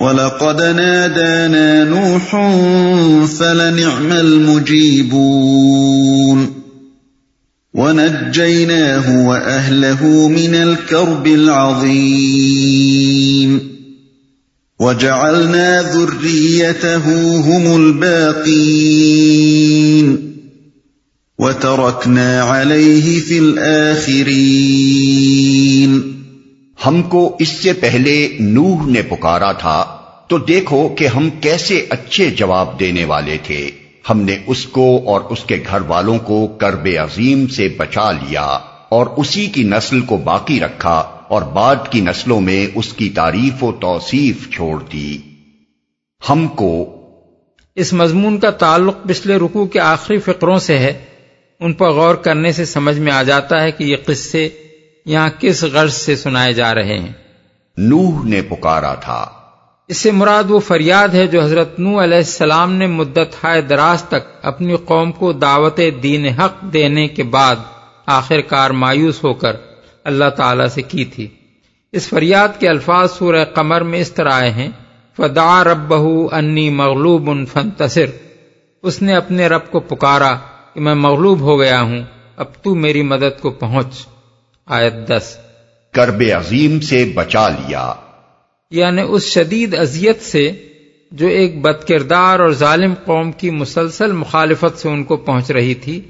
وَلَقَدْ نَادَانَا نُوحٌ فَلَنِعْمَ الْمُجِيبُونَ وَنَجَّيْنَاهُ وَأَهْلَهُ مِنَ الْكَرْبِ الْعَظِيمِ وَجَعَلْنَا ذُرِّيَّتَهُ هُمُ الْبَاقِينَ وَتَرَكْنَا عَلَيْهِ فِي الْآخِرِينَ ہم کو اس سے پہلے نوح نے پکارا تھا، تو دیکھو کہ ہم کیسے اچھے جواب دینے والے تھے۔ ہم نے اس کو اور اس کے گھر والوں کو کرب عظیم سے بچا لیا اور اسی کی نسل کو باقی رکھا اور بعد کی نسلوں میں اس کی تعریف و توصیف چھوڑ دی۔ ہم کو اس مضمون کا تعلق پچھلے رکوع کے آخری فقروں سے ہے۔ ان پر غور کرنے سے سمجھ میں آ جاتا ہے کہ یہ قصے یہاں کس غرض سے سنائے جا رہے ہیں؟ نوح نے پکارا تھا۔ اس سے مراد وہ فریاد ہے جو حضرت نو علیہ السلام نے مدت ہائے دراز تک اپنی قوم کو دعوت دین حق دینے کے بعد آخر کار مایوس ہو کر اللہ تعالی سے کی تھی۔ اس فریاد کے الفاظ سورہ قمر میں اس طرح آئے ہیں۔ فدا رب انی مغلوب ان فنتصر اس نے اپنے رب کو پکارا کہ میں مغلوب ہو گیا ہوں۔ اب تو میری مدد کو پہنچ۔ آیت دس۔ کرب عظیم سے بچا لیا۔ یعنی اس شدید اذیت سے جو ایک بد کردار اور ظالم قوم کی مسلسل مخالفت سے ان کو پہنچ رہی تھی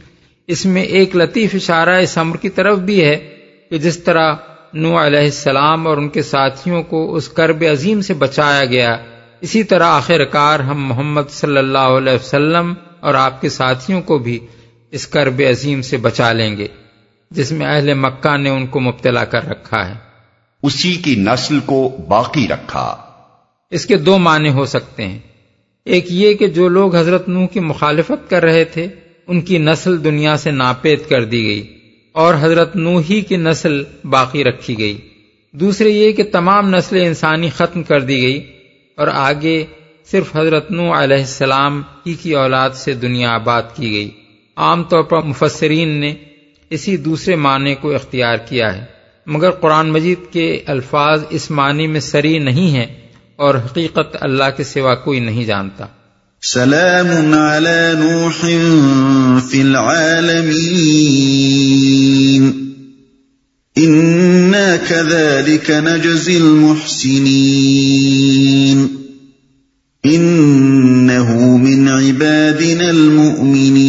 اس میں ایک لطیف اشارہ اس امر کی طرف بھی ہے کہ جس طرح نو علیہ السلام اور ان کے ساتھیوں کو اس کرب عظیم سے بچایا گیا اسی طرح آخر کار ہم محمد صلی اللہ علیہ وسلم اور آپ کے ساتھیوں کو بھی اس کرب عظیم سے بچا لیں گے۔ جس میں اہل مکہ نے ان کو مبتلا کر رکھا ہے۔ اسی کی نسل کو باقی رکھا۔ اس کے دو معنی ہو سکتے ہیں۔ ایک یہ کہ جو لوگ حضرت نوح کی مخالفت کر رہے تھے ان کی نسل دنیا سے ناپید کر دی گئی اور حضرت نو ہی کی نسل باقی رکھی گئی۔ دوسرے یہ کہ تمام نسلیں انسانی ختم کر دی گئی اور آگے صرف حضرت نو علیہ السلام ہی کی اولاد سے دنیا آباد کی گئی۔ عام طور پر مفسرین نے اسی دوسرے معنی کو اختیار کیا ہے۔ مگر قرآن مجید کے الفاظ اس معنی میں سری نہیں ہیں اور حقیقت اللہ کے سوا کوئی نہیں جانتا۔ سلام علی نوح فی العالمین۔ نجزی المحسنین۔ انہو من عبادنا ثم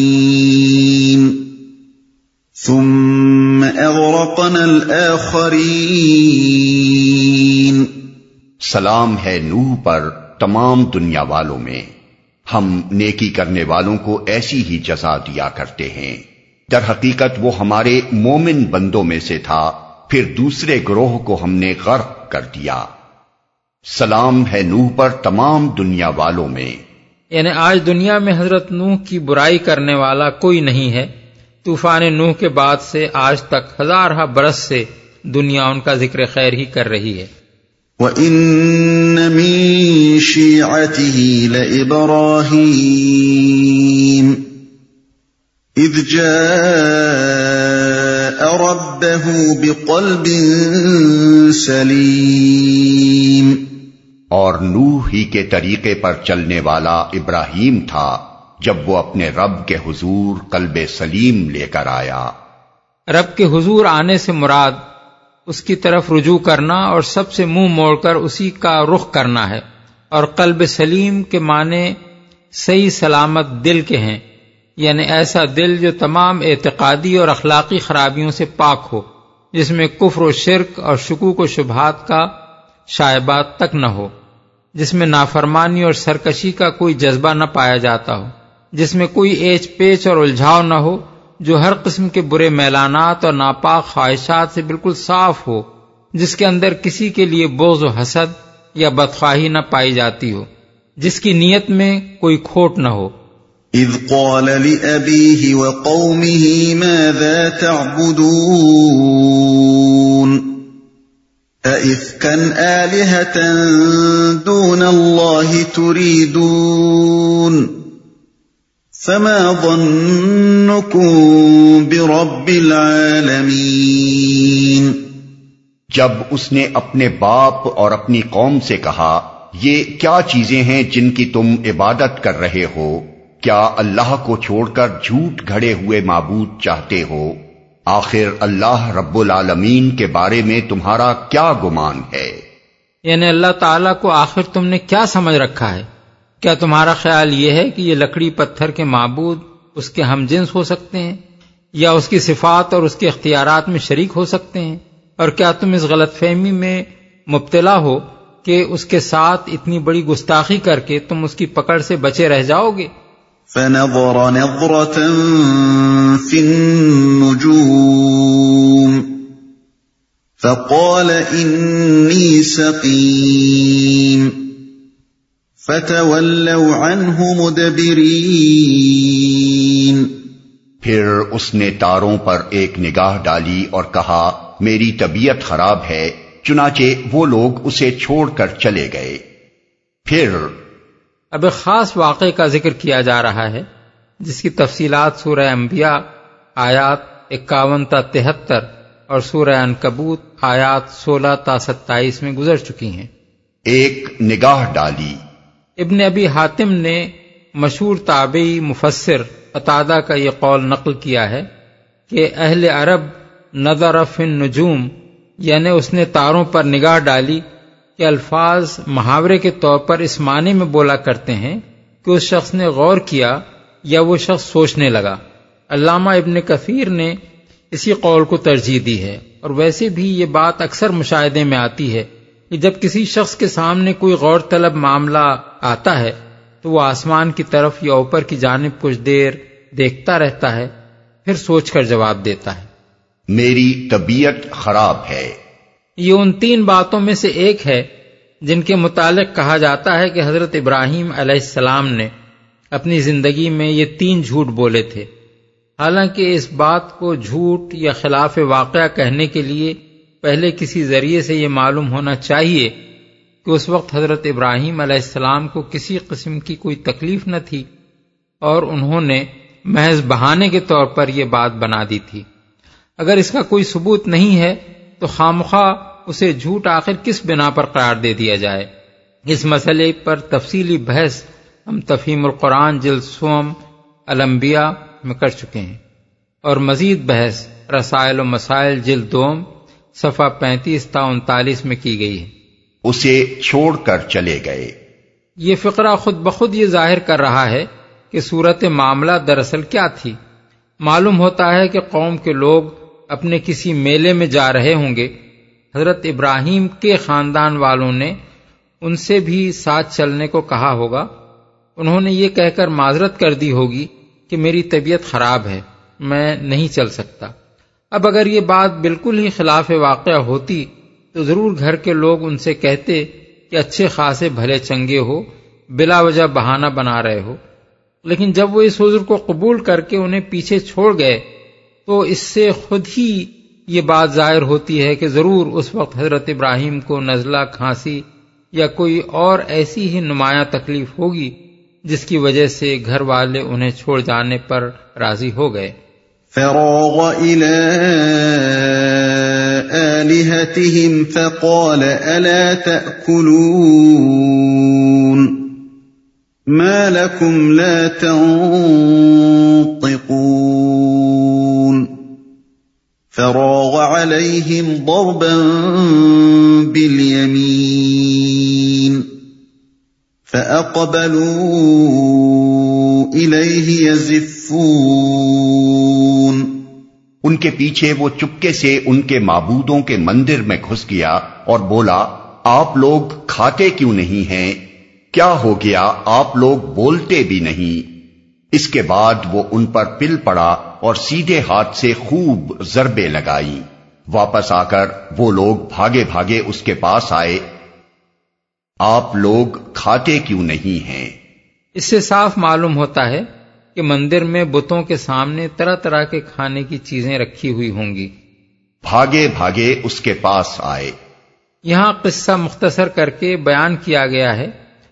اغرقنا سلام ہے نوح پر تمام دنیا والوں میں۔ ہم نیکی کرنے والوں کو ایسی ہی جزا دیا کرتے ہیں۔ در حقیقت وہ ہمارے مومن بندوں میں سے تھا۔ پھر دوسرے گروہ کو ہم نے غرق کر دیا۔ سلام ہے نوح پر تمام دنیا والوں میں۔ یعنی آج دنیا میں حضرت نوح کی برائی کرنے والا کوئی نہیں ہے۔ طوفان نوح کے بعد سے آج تک ہزارہ برس سے دنیا ان کا ذکر خیر ہی کر رہی ہے۔ وَإِنَّ مِن شِيعَتِهِ لَإِبْرَاهِيمَ إِذْ جَاءَ رَبَّهُ بِقَلْبٍ سَلِيمٍ اور نوح ہی کے طریقے پر چلنے والا ابراہیم تھا۔ جب وہ اپنے رب کے حضور قلب سلیم لے کر آیا۔ رب کے حضور آنے سے مراد اس کی طرف رجوع کرنا اور سب سے منہ موڑ کر اسی کا رخ کرنا ہے۔ اور قلب سلیم کے معنی صحیح سلامت دل کے ہیں۔ یعنی ایسا دل جو تمام اعتقادی اور اخلاقی خرابیوں سے پاک ہو، جس میں کفر و شرک اور شکوک و شبہات کا شائبات تک نہ ہو، جس میں نافرمانی اور سرکشی کا کوئی جذبہ نہ پایا جاتا ہو۔ جس میں کوئی ایچ پیچ اور الجھاؤ نہ ہو، جو ہر قسم کے برے میلانات اور ناپاک خواہشات سے بالکل صاف ہو، جس کے اندر کسی کے لیے بوز و حسد یا بدخواہی نہ پائی جاتی ہو، جس کی نیت میں کوئی کھوٹ نہ ہو۔ اذ قال لأبيه وقومه ماذا تعبدون؟ دون الله تريدون؟ فما ظنكم برب العالمين جب اس نے اپنے باپ اور اپنی قوم سے کہا یہ کیا چیزیں ہیں جن کی تم عبادت کر رہے ہو؟ کیا اللہ کو چھوڑ کر جھوٹ گھڑے ہوئے معبود چاہتے ہو؟ آخر اللہ رب العالمین کے بارے میں تمہارا کیا گمان ہے؟ یعنی اللہ تعالیٰ کو آخر تم نے کیا سمجھ رکھا ہے؟ کیا تمہارا خیال یہ ہے کہ یہ لکڑی پتھر کے معبود اس کے ہم جنس ہو سکتے ہیں؟ یا اس کی صفات اور اس کے اختیارات میں شریک ہو سکتے ہیں؟ اور کیا تم اس غلط فہمی میں مبتلا ہو کہ اس کے ساتھ اتنی بڑی گستاخی کر کے تم اس کی پکڑ سے بچے رہ جاؤ گے؟ فنظر نظرة في النجوم فقال إني سقيم فتولوا عنه مدبرين۔ پھر اس نے تاروں پر ایک نگاہ ڈالی اور کہا میری طبیعت خراب ہے چنانچہ وہ لوگ اسے چھوڑ کر چلے گئے۔ پھر اب ایک خاص واقعے کا ذکر کیا جا رہا ہے جس کی تفصیلات سورہ انبیاء آیات اکاون تا تہتر اور سورہ انکبوت آیات سولہ تا ستائیس میں گزر چکی ہیں۔ ایک نگاہ ڈالی۔ ابن ابی حاتم نے مشہور تابعی مفسر اتادہ کا یہ قول نقل کیا ہے کہ اہل عرب نظر فی النجوم یعنی اس نے تاروں پر نگاہ ڈالی کہ الفاظ محاورے کے طور پر اس معنی میں بولا کرتے ہیں کہ اس شخص نے غور کیا یا وہ شخص سوچنے لگا۔ علامہ ابن کثیر نے اسی قول کو ترجیح دی ہے اور ویسے بھی یہ بات اکثر مشاہدے میں آتی ہے کہ جب کسی شخص کے سامنے کوئی غور طلب معاملہ آتا ہے تو وہ آسمان کی طرف یا اوپر کی جانب کچھ دیر دیکھتا رہتا ہے پھر سوچ کر جواب دیتا ہے۔ میری طبیعت خراب ہے۔ یہ ان تین باتوں میں سے ایک ہے جن کے متعلق کہا جاتا ہے کہ حضرت ابراہیم علیہ السلام نے اپنی زندگی میں یہ تین جھوٹ بولے تھے۔ حالانکہ اس بات کو جھوٹ یا خلاف واقعہ کہنے کے لیے پہلے کسی ذریعے سے یہ معلوم ہونا چاہیے کہ اس وقت حضرت ابراہیم علیہ السلام کو کسی قسم کی کوئی تکلیف نہ تھی اور انہوں نے محض بہانے کے طور پر یہ بات بنا دی تھی۔ اگر اس کا کوئی ثبوت نہیں ہے تو خامخواہ اسے جھوٹ آخر کس بنا پر قرار دے دیا جائے؟ اس مسئلے پر تفصیلی بحث ہم تفہیم القرآن جلد سوم الانبیاء میں کر چکے ہیں۔ اور مزید بحث رسائل و مسائل جلد دوم صفحہ پینتیس تا انتالیس میں کی گئی ہے۔ اسے چھوڑ کر چلے گئے۔ یہ فقرہ خود بخود یہ ظاہر کر رہا ہے کہ صورت معاملہ دراصل کیا تھی۔ معلوم ہوتا ہے کہ قوم کے لوگ اپنے کسی میلے میں جا رہے ہوں گے۔ حضرت ابراہیم کے خاندان والوں نے ان سے بھی ساتھ چلنے کو کہا ہوگا۔ انہوں نے یہ کہہ کر معذرت کر دی ہوگی کہ میری طبیعت خراب ہے میں نہیں چل سکتا۔ اب اگر یہ بات بالکل ہی خلاف واقع ہوتی تو ضرور گھر کے لوگ ان سے کہتے کہ اچھے خاصے بھلے چنگے ہو، بلا وجہ بہانہ بنا رہے ہو۔ لیکن جب وہ اس حضر کو قبول کر کے انہیں پیچھے چھوڑ گئے تو اس سے خود ہی یہ بات ظاہر ہوتی ہے کہ ضرور اس وقت حضرت ابراہیم کو نزلہ، کھانسی یا کوئی اور ایسی ہی نمایاں تکلیف ہوگی جس کی وجہ سے گھر والے انہیں چھوڑ جانے پر راضی ہو گئے۔ فراغ إلى آلهتهم فقال ألا تأكلون ما لكم لا تنطقون فراغ عليهم ضربا باليمين فأقبلوا إليه يزفون ان کے پیچھے وہ چپکے سے ان کے معبودوں کے مندر میں گھس گیا اور بولا، آپ لوگ کھاتے کیوں نہیں ہیں؟ کیا ہو گیا، آپ لوگ بولتے بھی نہیں۔ اس کے بعد وہ ان پر پل پڑا اور سیدھے ہاتھ سے خوب ضربے لگائی۔ واپس آ کر وہ لوگ بھاگے بھاگے اس کے پاس آئے۔ آپ لوگ کھاتے کیوں نہیں ہیں؟ اس سے صاف معلوم ہوتا ہے کہ مندر میں بتوں کے سامنے طرح طرح کے کھانے کی چیزیں رکھی ہوئی ہوں گی۔ بھاگے بھاگے اس کے پاس آئے۔ یہاں قصہ مختصر کر کے بیان کیا گیا ہے۔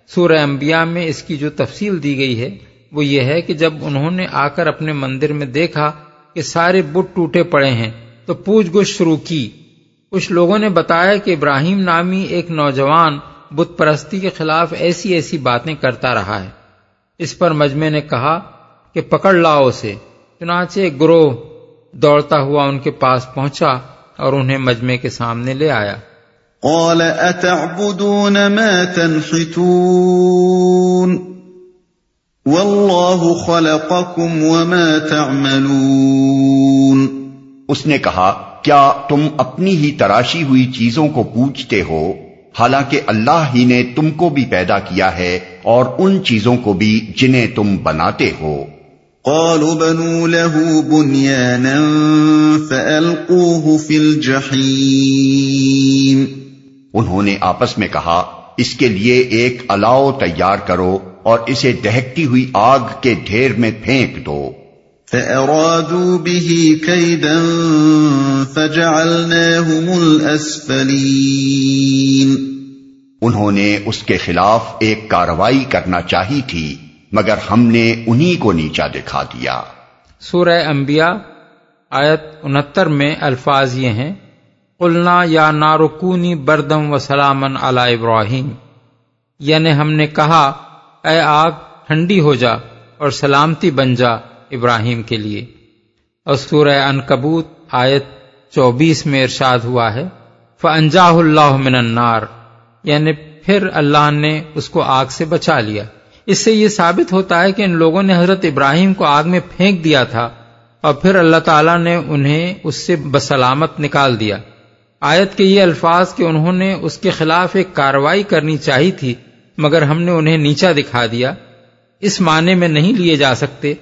سورہ انبیاء میں اس کی جو تفصیل دی گئی ہے وہ یہ ہے کہ جب انہوں نے آ کر اپنے مندر میں دیکھا کہ سارے بت ٹوٹے پڑے ہیں تو پوچھ گچھ شروع کی۔ کچھ لوگوں نے بتایا کہ ابراہیم نامی ایک نوجوان بت پرستی کے خلاف ایسی ایسی باتیں کرتا رہا ہے۔ اس پر مجمع نے کہا کہ پکڑ لاؤ اسے۔ چنانچہ ایک گروہ دوڑتا ہوا ان کے پاس پہنچا اور انہیں مجمع کے سامنے لے آیا۔ قال اتعبدون ما تنحتون؟ والله خلقكم وما تعملون. اس نے کہا کیا تم اپنی ہی تراشی ہوئی چیزوں کو پوچھتے ہو؟ حالانکہ اللہ ہی نے تم کو بھی پیدا کیا ہے اور ان چیزوں کو بھی جنہیں تم بناتے ہو۔ قالوا بنوا له بنيانا فألقوه في الجحيم۔ انہوں نے آپس میں کہا اس کے لیے ایک الاؤ تیار کرو اور اسے دہکتی ہوئی آگ کے ڈھیر میں پھینک دو۔ فأرادوا به كيدا فجعلناهم الأسفلين۔ انہوں نے اس کے خلاف ایک کاروائی کرنا چاہی تھی۔ مگر ہم نے انہی کو نیچا دکھا دیا۔ سورہ انبیاء آیت انہتر میں الفاظ یہ ہیں، قلنا یا نارکونی بردم و سلامن علی ابراہیم۔ یعنی ہم نے کہا، اے آگ، ٹھنڈی ہو جا اور سلامتی بن جا ابراہیم کے لیے۔ اور سورہ انکبوت آیت چوبیس میں ارشاد ہوا ہے فنجاہ اللہ من النار۔ یعنی پھر اللہ نے اس کو آگ سے بچا لیا۔ اس سے یہ ثابت ہوتا ہے کہ ان لوگوں نے حضرت ابراہیم کو آگ میں پھینک دیا تھا اور پھر اللہ تعالیٰ نے انہیں اس سے بسلامت نکال دیا۔ آیت کے یہ الفاظ کہ انہوں نے اس کے خلاف ایک کاروائی کرنی چاہی تھی، مگر ہم نے انہیں نیچا دکھا دیا۔ اس معنی میں نہیں لیے جا سکتے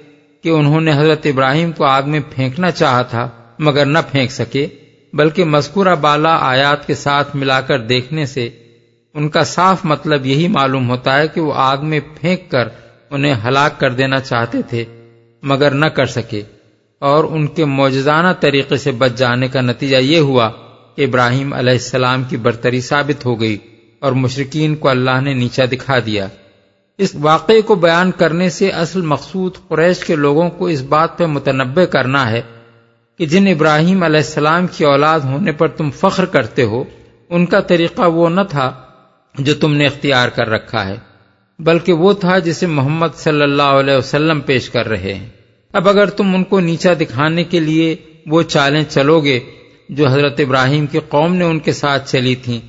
کہ انہوں نے حضرت ابراہیم کو آگ میں پھینکنا چاہا تھا، مگر نہ پھینک سکے، بلکہ مذکورہ بالا آیات کے ساتھ ملا کر دیکھنے سے ان کا صاف مطلب یہی معلوم ہوتا ہے کہ وہ آگ میں پھینک کر انہیں ہلاک کر دینا چاہتے تھے، مگر نہ کر سکے۔ اور ان کے موجزانہ طریقے سے بچ جانے کا نتیجہ یہ ہوا کہ ابراہیم علیہ السلام کی برتری ثابت ہو گئی اور مشرقین کو اللہ نے نیچا دکھا دیا۔ اس واقعے کو بیان کرنے سے اصل مقصود قریش کے لوگوں کو اس بات پہ متنبع کرنا ہے کہ جن ابراہیم علیہ السلام کی اولاد ہونے پر تم فخر کرتے ہو، ان کا طریقہ وہ نہ تھا جو تم نے اختیار کر رکھا ہے، بلکہ وہ تھا جسے محمد صلی اللہ علیہ وسلم پیش کر رہے ہیں۔ اب اگر تم ان کو نیچا دکھانے کے لیے وہ چالیں چلو گے جو حضرت ابراہیم کی قوم نے ان کے ساتھ چلی تھیں،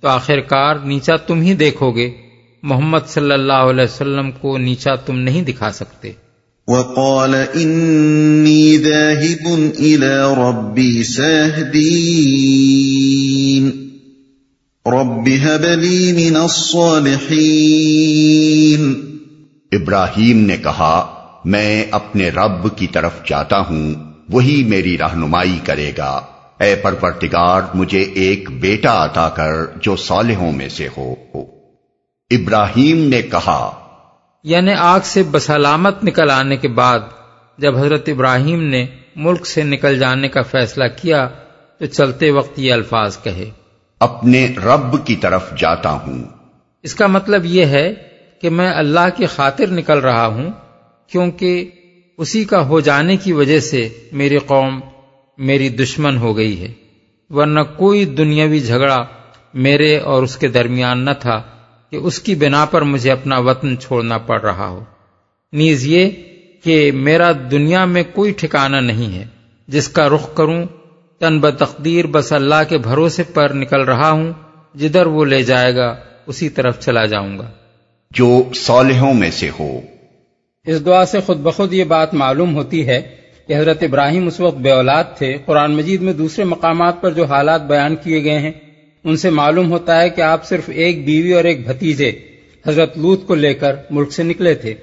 تو آخر کار نیچا تم ہی دیکھو گے محمد صلی اللہ علیہ وسلم کو نیچا تم نہیں دکھا سکتے۔ وقال إني ذاهب إلى ربي سيهدين رب هب لي من الصالحين۔ ابراہیم نے کہا میں اپنے رب کی طرف جاتا ہوں وہی میری رہنمائی کرے گا۔ اے پرورتگار مجھے ایک بیٹا عطا کر جو صالحوں میں سے ہو۔ ابراہیم نے کہا یعنی آگ سے بسلامت نکل آنے کے بعد جب حضرت ابراہیم نے ملک سے نکل جانے کا فیصلہ کیا تو چلتے وقت یہ الفاظ کہے۔ اپنے رب کی طرف جاتا ہوں۔ اس کا مطلب یہ ہے کہ میں اللہ کی خاطر نکل رہا ہوں، کیونکہ اسی کا ہو جانے کی وجہ سے میری قوم میری دشمن ہو گئی ہے۔ ورنہ کوئی دنیاوی جھگڑا میرے اور اس کے درمیان نہ تھا کہ اس کی بنا پر مجھے اپنا وطن چھوڑنا پڑ رہا ہو۔ نیز یہ کہ میرا دنیا میں کوئی ٹھکانہ نہیں ہے، جس کا رخ کروں تن بتقدیر بس اللہ کے بھروسے پر نکل رہا ہوں جدھر وہ لے جائے گا اسی طرف چلا جاؤں گا۔ جو صالحوں میں سے ہو۔ اس دعا سے خود بخود یہ بات معلوم ہوتی ہے کہ حضرت ابراہیم اس وقت بے اولاد تھے۔ قرآن مجید میں دوسرے مقامات پر جو حالات بیان کیے گئے ہیں ان سے معلوم ہوتا ہے کہ آپ صرف ایک بیوی اور ایک بھتیجے حضرت لوت کو لے کر ملک سے نکلے تھے۔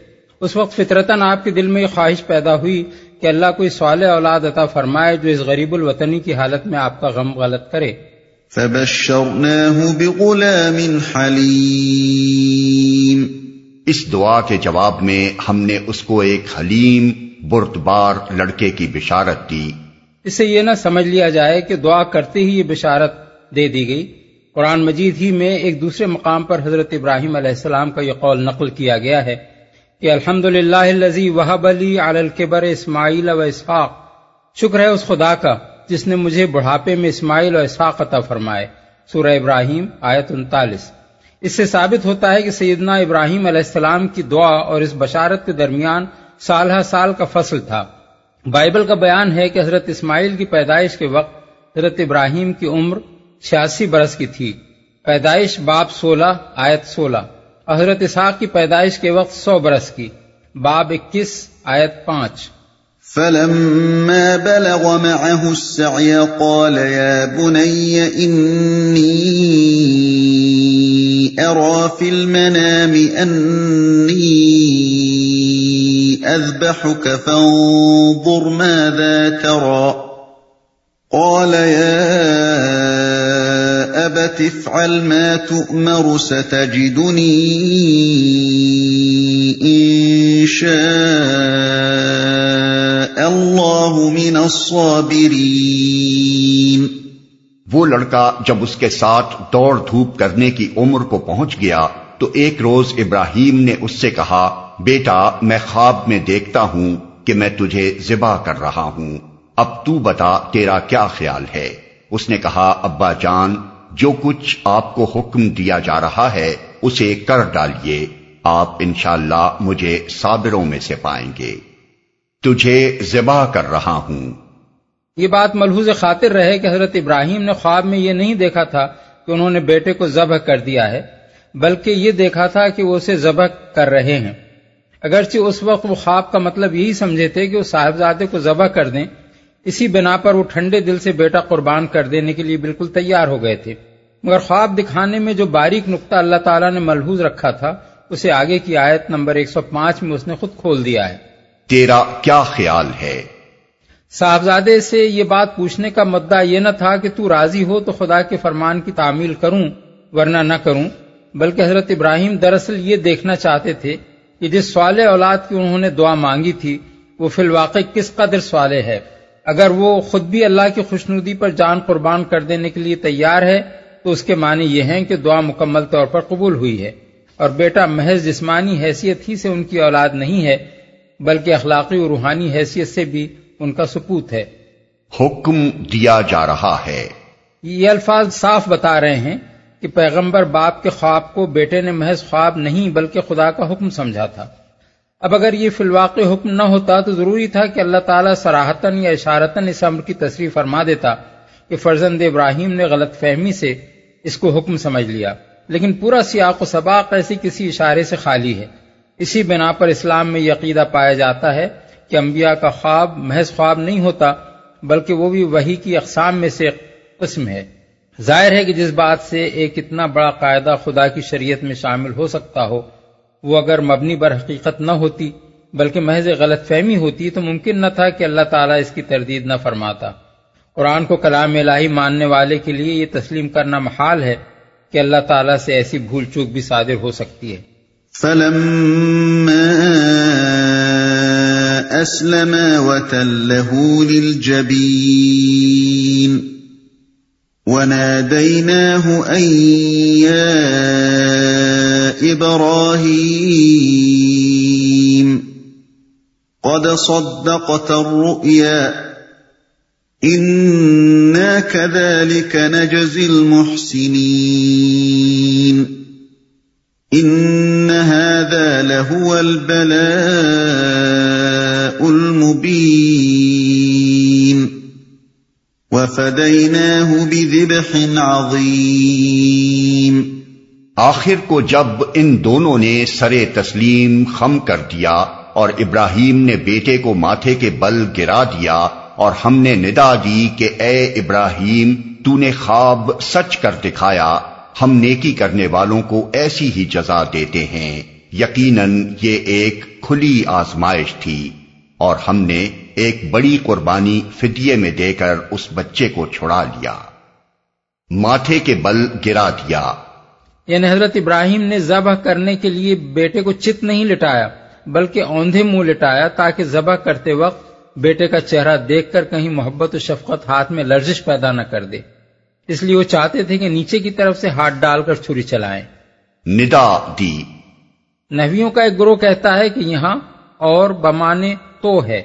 اس وقت فطرتاً آپ کے دل میں یہ خواہش پیدا ہوئی کہ اللہ کوئی صالح اولاد عطا فرمائے جو اس غریب الوطنی کی حالت میں آپ کا غم غلط کرے۔ فبشرناه بغلام حليم اس دعا کے جواب میں ہم نے اس کو ایک حلیم بردبار لڑکے کی بشارت دی۔ اس سے یہ نہ سمجھ لیا جائے کہ دعا کرتے ہی یہ بشارت دے دی گئی۔ قرآن مجید ہی میں ایک دوسرے مقام پر حضرت ابراہیم علیہ السلام کا یہ قول نقل کیا گیا ہے۔ کہ الحمد للہ وحب علی الکبر اسماعیل و اسحاق۔ شکر ہے اس خدا کا جس نے مجھے بڑھاپے میں اسماعیل و اسحاق عطا فرمائے۔ سورہ ابراہیم آیت انتالیس۔ اس سے ثابت ہوتا ہے کہ سیدنا ابراہیم علیہ السلام کی دعا اور اس بشارت کے درمیان سالہ سال کا فصل تھا۔ بائبل کا بیان ہے کہ حضرت اسماعیل کی پیدائش کے وقت حضرت ابراہیم کی عمر چھیاسی برس کی تھی۔ پیدائش باب سولہ، آیت سولہ۔ حضرت اسحاق کی پیدائش کے وقت سو برس کی۔ باب اکیس، آیت پانچ۔ فلما بلغ معه السعي قال يا بني إني أرى في المنام أني أذبحك فانظر ماذا ترى۔ قال يا أبت افعل ما تؤمر ستجدني إن شاء الله من الصابرين۔ وہ لڑکا جب اس کے ساتھ دوڑ دھوپ کرنے کی عمر کو پہنچ گیا تو ایک روز ابراہیم نے اس سے کہا، بیٹا، میں خواب میں دیکھتا ہوں کہ میں تجھے ذبح کر رہا ہوں۔ اب تو بتا تیرا کیا خیال ہے؟ اس نے کہا، ابا جان جو کچھ آپ کو حکم دیا جا رہا ہے، اسے کر ڈالیے۔ آپ انشاءاللہ مجھے صابروں میں سے پائیں گے۔ تجھے ذبح کر رہا ہوں۔ یہ بات ملحوظ خاطر رہے کہ حضرت ابراہیم نے خواب میں یہ نہیں دیکھا تھا کہ انہوں نے بیٹے کو ذبح کر دیا ہے، بلکہ یہ دیکھا تھا کہ وہ اسے ذبح کر رہے ہیں۔ اگرچہ اس وقت وہ خواب کا مطلب یہی سمجھے تھے کہ وہ صاحبزادے کو ذبح کر دیں، اسی بنا پر وہ ٹھنڈے دل سے بیٹا قربان کر دینے کے لیے بالکل تیار ہو گئے تھے۔ مگر خواب دکھانے میں جو باریک نقطہ اللہ تعالیٰ نے ملحوظ رکھا تھا اسے آگے کی آیت نمبر 105 میں اس نے خود کھول دیا ہے۔ تیرا کیا خیال ہے؟ صاحبزادے سے یہ بات پوچھنے کا مدعا یہ نہ تھا کہ تو راضی ہو تو خدا کے فرمان کی تعمیل کروں ورنہ نہ کروں۔ بلکہ حضرت ابراہیم دراصل یہ دیکھنا چاہتے تھے کہ جس سوال اولاد کی انہوں نے دعا مانگی تھی وہ فی الواقع کس قدر سوالے ہے۔ اگر وہ خود بھی اللہ کی خوشنودی پر جان قربان کر دینے کے لیے تیار ہے تو اس کے معنی یہ ہیں کہ دعا مکمل طور پر قبول ہوئی ہے اور بیٹا محض جسمانی حیثیت ہی سے ان کی اولاد نہیں ہے بلکہ اخلاقی اور روحانی حیثیت سے بھی ان کا سپوت ہے۔ حکم دیا جا رہا ہے۔ یہ الفاظ صاف بتا رہے ہیں کہ پیغمبر باپ کے خواب کو بیٹے نے محض خواب نہیں بلکہ خدا کا حکم سمجھا تھا۔ اب اگر یہ فی الواقع حکم نہ ہوتا تو ضروری تھا کہ اللہ تعالیٰ سراہتن یا اشارتن اس امر کی تصریح فرما دیتا کہ فرزند ابراہیم نے غلط فہمی سے اس کو حکم سمجھ لیا۔ لیکن پورا سیاق و سباق ایسی کسی اشارے سے خالی ہے۔ اسی بنا پر اسلام میں یقیدہ پایا جاتا ہے کہ انبیاء کا خواب محض خواب نہیں ہوتا، بلکہ وہ بھی وہی کی اقسام میں سے قسم ہے۔ ظاہر ہے کہ جس بات سے ایک اتنا بڑا قاعدہ خدا کی شریعت میں شامل ہو سکتا ہو، وہ اگر مبنی بر حقیقت نہ ہوتی، بلکہ محض غلط فہمی ہوتی، تو ممکن نہ تھا کہ اللہ تعالیٰ اس کی تردید نہ فرماتا۔ قرآن کو کلام الہی ماننے والے کے لیے یہ تسلیم کرنا محال ہے کہ اللہ تعالیٰ سے ایسی بھول چوک بھی صادر ہو سکتی ہے۔ فلما اسلما وتله للجبين وناديناه ان يا ابراهيم قد صدقت الرؤيا انا كذلك نجزي المحسنين ان هذا لهو البلاء المبين وفديناه بذبح عظيم آخر کو جب ان دونوں نے سرے تسلیم خم کر دیا اور ابراہیم نے بیٹے کو ماتھے کے بل گرا دیا اور ہم نے ندا دی کہ اے ابراہیم، تو نے خواب سچ کر دکھایا، ہم نیکی کرنے والوں کو ایسی ہی جزا دیتے ہیں۔ یقیناً یہ ایک کھلی آزمائش تھی۔ اور ہم نے ایک بڑی قربانی فدیے میں دے کر اس بچے کو چھڑا لیا۔ ماتھے کے بل گرا دیا۔ یعنی حضرت ابراہیم نے ذبح کرنے کے لیے بیٹے کو چت نہیں لٹایا، بلکہ اوندھے منہ لٹایا تاکہ ذبح کرتے وقت بیٹے کا چہرہ دیکھ کر کہیں محبت و شفقت ہاتھ میں لرزش پیدا نہ کر دے۔ اس لیے وہ چاہتے تھے کہ نیچے کی طرف سے ہاتھ ڈال کر چھری چلائیں۔ ندا دی۔ نحویوں کا ایک گروہ کہتا ہے کہ یہاں اور بمانے تو ہے۔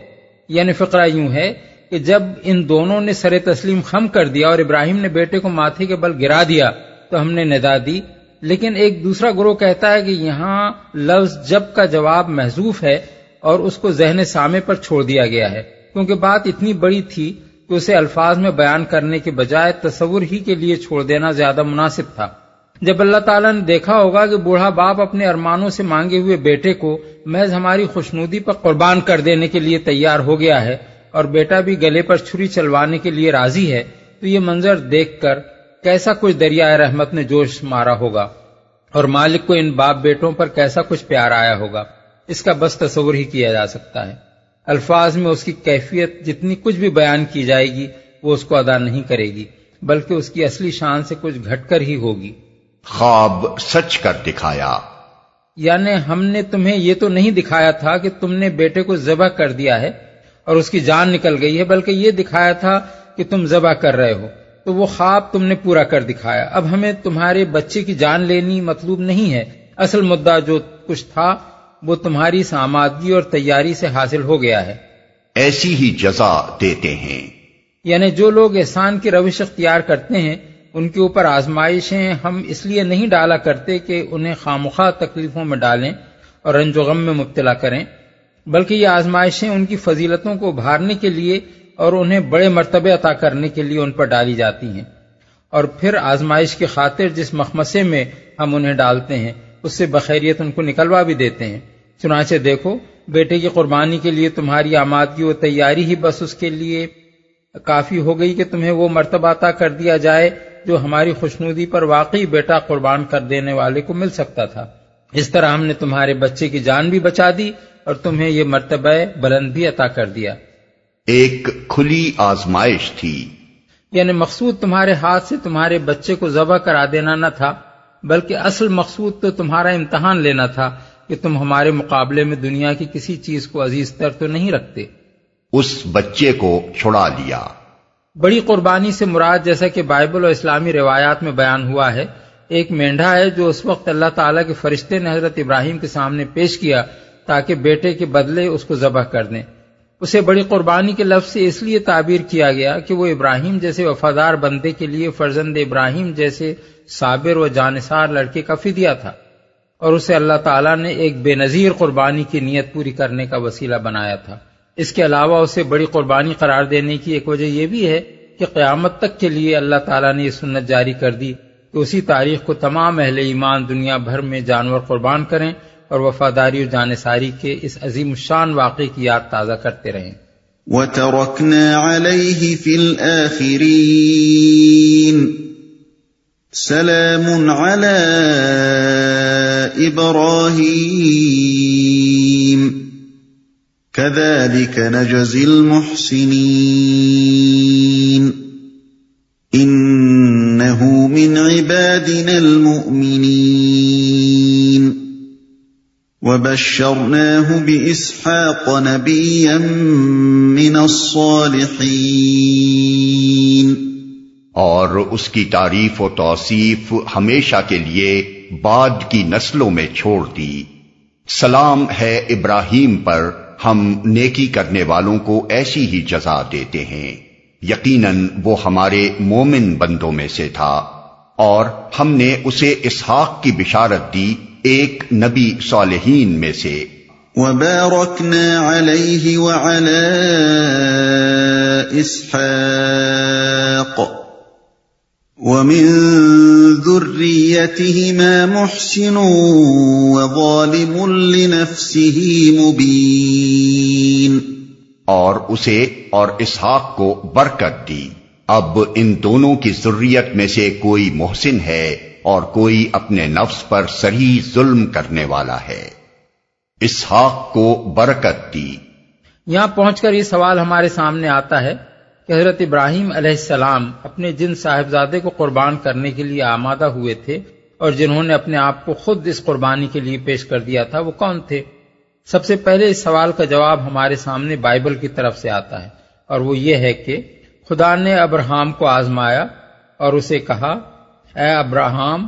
یعنی فقرہ یوں ہے کہ جب ان دونوں نے سر تسلیم خم کر دیا اور ابراہیم نے بیٹے کو ماتھے کے بل گرا دیا تو ہم نے ندا دی۔ لیکن ایک دوسرا گروہ کہتا ہے کہ یہاں لفظ جب کا جواب محضوف ہے اور اس کو ذہن سامے پر چھوڑ دیا گیا ہے۔ کیونکہ بات اتنی بڑی تھی کہ اسے الفاظ میں بیان کرنے کے بجائے تصور ہی کے لیے چھوڑ دینا زیادہ مناسب تھا۔ جب اللہ تعالیٰ نے دیکھا ہوگا کہ بوڑھا باپ اپنے ارمانوں سے مانگے ہوئے بیٹے کو محض ہماری خوشنودی پر قربان کر دینے کے لیے تیار ہو گیا ہے اور بیٹا بھی گلے پر چھری چلوانے کے لیے راضی ہے، تو یہ منظر دیکھ کر کیسا کچھ دریائے رحمت نے جوش مارا ہوگا اور مالک کو ان باپ بیٹوں پر کیسا کچھ پیار آیا ہوگا۔ اس کا بس تصور ہی کیا جا سکتا ہے۔ الفاظ میں اس کی کیفیت جتنی کچھ بھی بیان کی جائے گی وہ اس کو ادا نہیں کرے گی بلکہ اس کی اصلی شان سے کچھ گھٹ کر ہی ہوگی۔ خواب سچ کر دکھایا۔ یعنی ہم نے تمہیں یہ تو نہیں دکھایا تھا کہ تم نے بیٹے کو ذبح کر دیا ہے اور اس کی جان نکل گئی ہے بلکہ یہ دکھایا تھا کہ تم ذبح کر رہے ہو۔ تو وہ خواب تم نے پورا کر دکھایا۔ اب ہمیں تمہارے بچے کی جان لینی مطلوب نہیں ہے۔ اصل مدعا جو کچھ تھا وہ تمہاری سامادگی اور تیاری سے حاصل ہو گیا ہے۔ ایسی ہی جزا دیتے ہیں۔ یعنی جو لوگ احسان کی روش اختیار کرتے ہیں ان کے اوپر آزمائشیں ہم اس لیے نہیں ڈالا کرتے کہ انہیں خامخواہ تکلیفوں میں ڈالیں اور رنج و غم میں مبتلا کریں بلکہ یہ آزمائشیں ان کی فضیلتوں کو ابھارنے کے لیے اور انہیں بڑے مرتبے عطا کرنے کے لیے ان پر ڈالی جاتی ہیں۔ اور پھر آزمائش کی خاطر جس مخمسے میں ہم انہیں ڈالتے ہیں اس سے بخیریت ان کو نکلوا بھی دیتے ہیں۔ چنانچہ دیکھو بیٹے کی قربانی کے لیے تمہاری آمادگی و تیاری ہی بس اس کے لیے کافی ہو گئی کہ تمہیں وہ مرتبہ عطا کر دیا جائے جو ہماری خوشنودی پر واقعی بیٹا قربان کر دینے والے کو مل سکتا تھا۔ اس طرح ہم نے تمہارے بچے کی جان بھی بچا دی اور تمہیں یہ مرتبہ بلند بھی عطا کر دیا۔ ایک کھلی آزمائش تھی۔ یعنی مقصود تمہارے ہاتھ سے تمہارے بچے کو ذبح کرا دینا نہ تھا بلکہ اصل مقصود تو تمہارا امتحان لینا تھا۔ کہ تم ہمارے مقابلے میں دنیا کی کسی چیز کو عزیز تر تو نہیں رکھتے۔ اس بچے کو چھڑا لیا۔ بڑی قربانی سے مراد جیسا کہ بائبل اور اسلامی روایات میں بیان ہوا ہے ایک مینڈا ہے جو اس وقت اللہ تعالیٰ کے فرشتے نے حضرت ابراہیم کے سامنے پیش کیا تاکہ بیٹے کے بدلے اس کو ذبح کر دیں۔ اسے بڑی قربانی کے لفظ سے اس لیے تعبیر کیا گیا کہ وہ ابراہیم جیسے وفادار بندے کے لیے فرزند ابراہیم جیسے صابر و جانصار لڑکے کا فدیہ تھا۔ اور اسے اللہ تعالیٰ نے ایک بے نظیر قربانی کی نیت پوری کرنے کا وسیلہ بنایا تھا۔ اس کے علاوہ اسے بڑی قربانی قرار دینے کی ایک وجہ یہ بھی ہے کہ قیامت تک کے لیے اللہ تعالیٰ نے یہ سنت جاری کر دی کہ اسی تاریخ کو تمام اہل ایمان دنیا بھر میں جانور قربان کریں اور وفاداری اور جانساری کے اس عظیم الشان واقعے کی یاد تازہ کرتے رہیں۔ وَتَرَكْنَا عَلَيْهِ فِي الْآخِرِينَ سَلَامٌ عَلَىٰ إِبْرَاهِيمَ. كَذَلِكَ نَجْزِي الْمُحْسِنِينَ. إِنَّهُ مِنْ عِبَادِنَا الْمُؤْمِنِينَ. وَبَشَّرْنَاهُ بِإِسْحَاقَ نَبِيًّا مِّنَ الصَّالِحِينَ. اور اس کی تعریف و توصیف ہمیشہ کے لیے بعد کی نسلوں میں چھوڑ دی۔ سلام ہے ابراہیم پر، ہم نیکی کرنے والوں کو ایسی ہی جزا دیتے ہیں۔ یقیناً وہ ہمارے مومن بندوں میں سے تھا۔ اور ہم نے اسے اسحاق کی بشارت دی ایک نبی صالحین میں سے۔ وَبَارَكْنَا عَلَيْهِ وَعَلَىٰ إِسْحَاقَ وَمِن ذُرِّيَّتِهِمَا مُحْسِنٌ وَظَالِمٌ لِّنَفْسِهِ مُبِينٌ اور اسے اور اسحاق کو برکت دی۔ اب ان دونوں کی ضروریت میں سے کوئی محسن ہے اور کوئی اپنے نفس پر سری ظلم کرنے والا ہے۔ اسحاق کو برکت دی۔ یہاں پہنچ کر یہ سوال ہمارے سامنے آتا ہے۔ کہ حضرت ابراہیم علیہ السلام اپنے جن صاحبزادے کو قربان کرنے کے لیے آمادہ ہوئے تھے اور جنہوں نے اپنے آپ کو خود اس قربانی کے لیے پیش کر دیا تھا، وہ کون تھے؟ سب سے پہلے اس سوال کا جواب ہمارے سامنے بائبل کی طرف سے آتا ہے اور وہ یہ ہے کہ خدا نے ابراہم کو آزمایا اور اسے کہا، اے ابراہم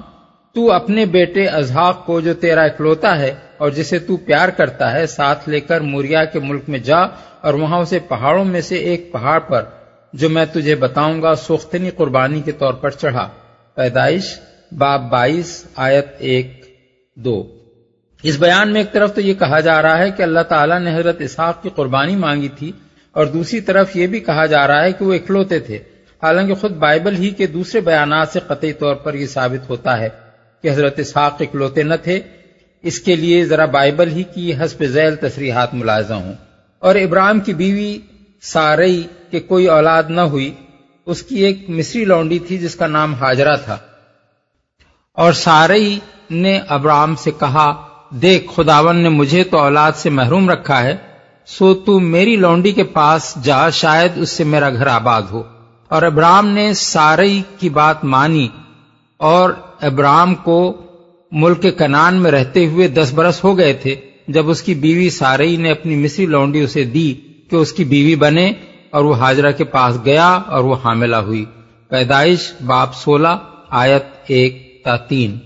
تو اپنے بیٹے ازحاق کو جو تیرا اکلوتا ہے اور جسے تو پیار کرتا ہے، ساتھ لے کر موریا کے ملک میں جا اور وہاں اسے پہاڑوں میں سے ایک پہاڑ پر جو میں تجھے بتاؤں گا، سوختنی قربانی کے طور پر چڑھا۔ پیدائش، باب بائیس، آیت ایک، دو۔ اس بیان میں ایک طرف تو یہ کہا جا رہا ہے کہ اللہ تعالیٰ نے حضرت اسحاق کی قربانی مانگی تھی، اور دوسری طرف یہ بھی کہا جا رہا ہے کہ وہ اکلوتے تھے۔ حالانکہ خود بائبل ہی کے دوسرے بیانات سے قطعی طور پر یہ ثابت ہوتا ہے کہ حضرت اسحاق اکلوتے نہ تھے۔ اس کے لیے ذرا بائبل ہی کی حسب ذیل تصریحات ملازہ ہوں۔ اور ابراہیم کی بیوی سارئی کے کوئی اولاد نہ ہوئی، اس کی ایک مصری لونڈی تھی جس کا نام حاجرہ تھا۔ اور سارئی نے ابرام سے کہا، دیکھ، خداون نے مجھے تو اولاد سے محروم رکھا ہے، سو تو میری لونڈی کے پاس جا، شاید اس سے میرا گھر آباد ہو۔ اور ابرام نے سارئی کی بات مانی، اور ابرام کو ملک کنان میں رہتے ہوئے دس برس ہو گئے تھے، جب اس کی بیوی سارئی نے اپنی مصری لونڈی اسے دی کہ اس کی بیوی بنے اور وہ حاجرہ کے پاس گیا اور وہ حاملہ ہوئی۔ پیدائش باپ سولہ، آیت ایک تا تین۔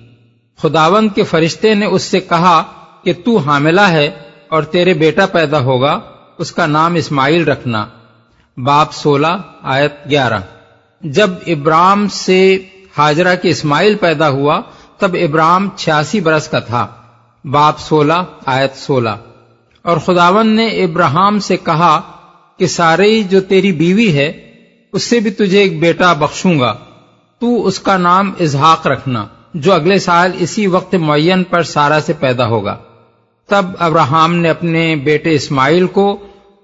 خداون کے فرشتے نے اس سے کہا کہ تو حاملہ ہے اور تیرے بیٹا پیدا ہوگا، اس کا نام اسماعیل رکھنا۔ باپ سولہ، آیت گیارہ۔ جب ابرام سے حاجرہ کے اسماعیل پیدا ہوا، تب ابرام چھیاسی برس کا تھا۔ باپ سولہ، آیت سولہ۔ اور خداون نے ابراہم سے کہا کہ سارے جو تیری بیوی ہے، اس سے بھی تجھے ایک بیٹا بخشوں گا۔ تو اس کا نام اظہاق رکھنا، جو اگلے سال اسی وقت معین پر سارا سے پیدا ہوگا۔ تب ابراہم نے اپنے بیٹے اسماعیل کو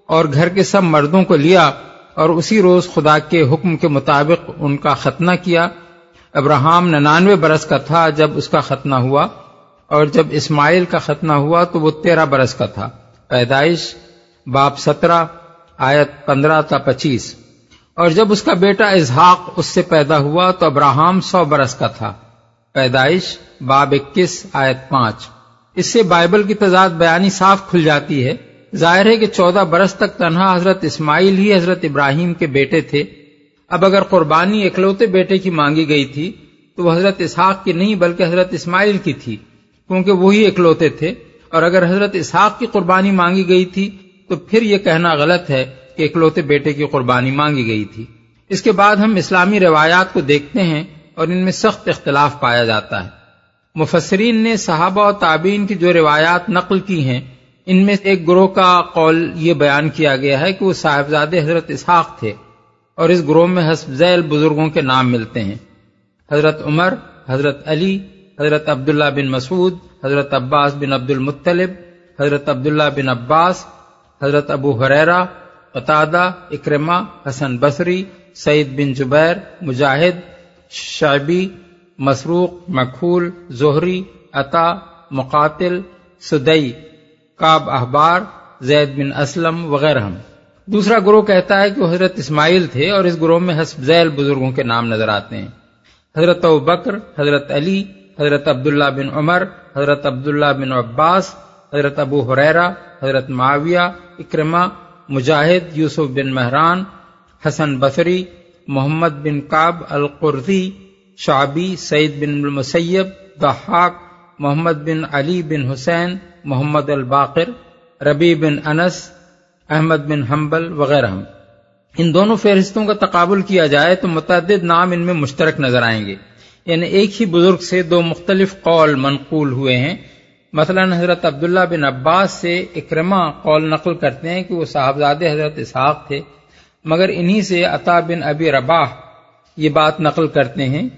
اور گھر کے سب مردوں کو لیا اور اسی روز خدا کے حکم کے مطابق ان کا ختنہ کیا۔ ابراہم ننانوے برس کا تھا جب اس کا ختنہ ہوا، اور جب اسماعیل کا ختنہ ہوا تو وہ تیرہ برس کا تھا۔ پیدائش، باپ سترہ آیت پندرہ تا پچیس۔ اور جب اس کا بیٹا اظہاق اس سے پیدا ہوا تو ابراہم سو برس کا تھا۔ پیدائش باب اکیس آیت پانچ۔ اس سے بائبل کی تضاد بیانی صاف کھل جاتی ہے۔ ظاہر ہے کہ چودہ برس تک تنہا حضرت اسماعیل ہی حضرت ابراہیم کے بیٹے تھے۔ اب اگر قربانی اکلوتے بیٹے کی مانگی گئی تھی تو وہ حضرت اسحاق کی نہیں بلکہ حضرت اسماعیل کی تھی، کیونکہ وہی اکلوتے تھے۔ اور اگر حضرت اسحاق کی قربانی مانگی گئی تھی تو پھر یہ کہنا غلط ہے کہ اکلوتے بیٹے کی قربانی مانگی گئی تھی۔ اس کے بعد ہم اسلامی روایات کو دیکھتے ہیں اور ان میں سخت اختلاف پایا جاتا ہے۔ مفسرین نے صحابہ و تعبین کی جو روایات نقل کی ہیں، ان میں ایک گروہ کا قول یہ بیان کیا گیا ہے کہ وہ صاحبزاد حضرت اسحاق تھے اور اس گروہ میں حسب ذیل بزرگوں کے نام ملتے ہیں۔ حضرت عمر، حضرت علی، حضرت عبداللہ بن مسعود، حضرت عباس بن عبد المطلب حضرت عبداللہ بن عباس حضرت ابو حریرا قطادہ اکرما حسن بصری، سعید بن جبیر، مجاہد، شعبی، مسروق، مکھول، زہری، عطا، مقاتل، سدئی کاب احبار، زید بن اسلم وغیرہ دوسرا گروہ کہتا ہے کہ وہ حضرت اسماعیل تھے اور اس گروہ میں حسب ذیل بزرگوں کے نام نظر آتے ہیں۔ حضرت ابو بکر، حضرت علی، حضرت عبداللہ بن عمر، حضرت عبداللہ بن عباس، حضرت ابو حریرا حضرت معاویہ اکرما مجاہد، یوسف بن مہران، حسن بصری، محمد بن کاب القرضی شعبی، سعید بن المسیب دحاق محمد بن علی بن حسین، محمد الباقر ربی بن انس، احمد بن حنبل وغیرہ ان دونوں فہرستوں کا تقابل کیا جائے تو متعدد نام ان میں مشترک نظر آئیں گے۔ یعنی ایک ہی بزرگ سے دو مختلف قول منقول ہوئے ہیں۔ مثلا حضرت عبداللہ بن عباس سے اکرما قول نقل کرتے ہیں کہ وہ صاحبزاد حضرت اسحاق تھے، مگر انہی سے عطا بن ابی رباح یہ بات نقل کرتے ہیں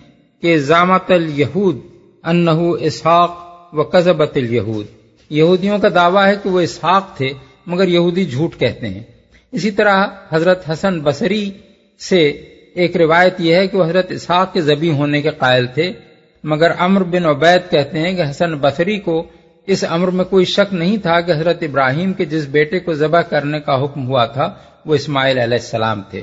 کہ زامت الہود انہو اسحاق و قزبت الہود یہودیوں کا دعویٰ ہے کہ وہ اسحاق تھے، مگر یہودی جھوٹ کہتے ہیں۔ اسی طرح حضرت حسن بصری سے ایک روایت یہ ہے کہ وہ حضرت اسحاق کے زبی ہونے کے قائل تھے، مگر امر بن عبید کہتے ہیں کہ حسن بصری کو اس امر میں کوئی شک نہیں تھا کہ حضرت ابراہیم کے جس بیٹے کو ذبح کرنے کا حکم ہوا تھا، وہ اسماعیل علیہ السلام تھے۔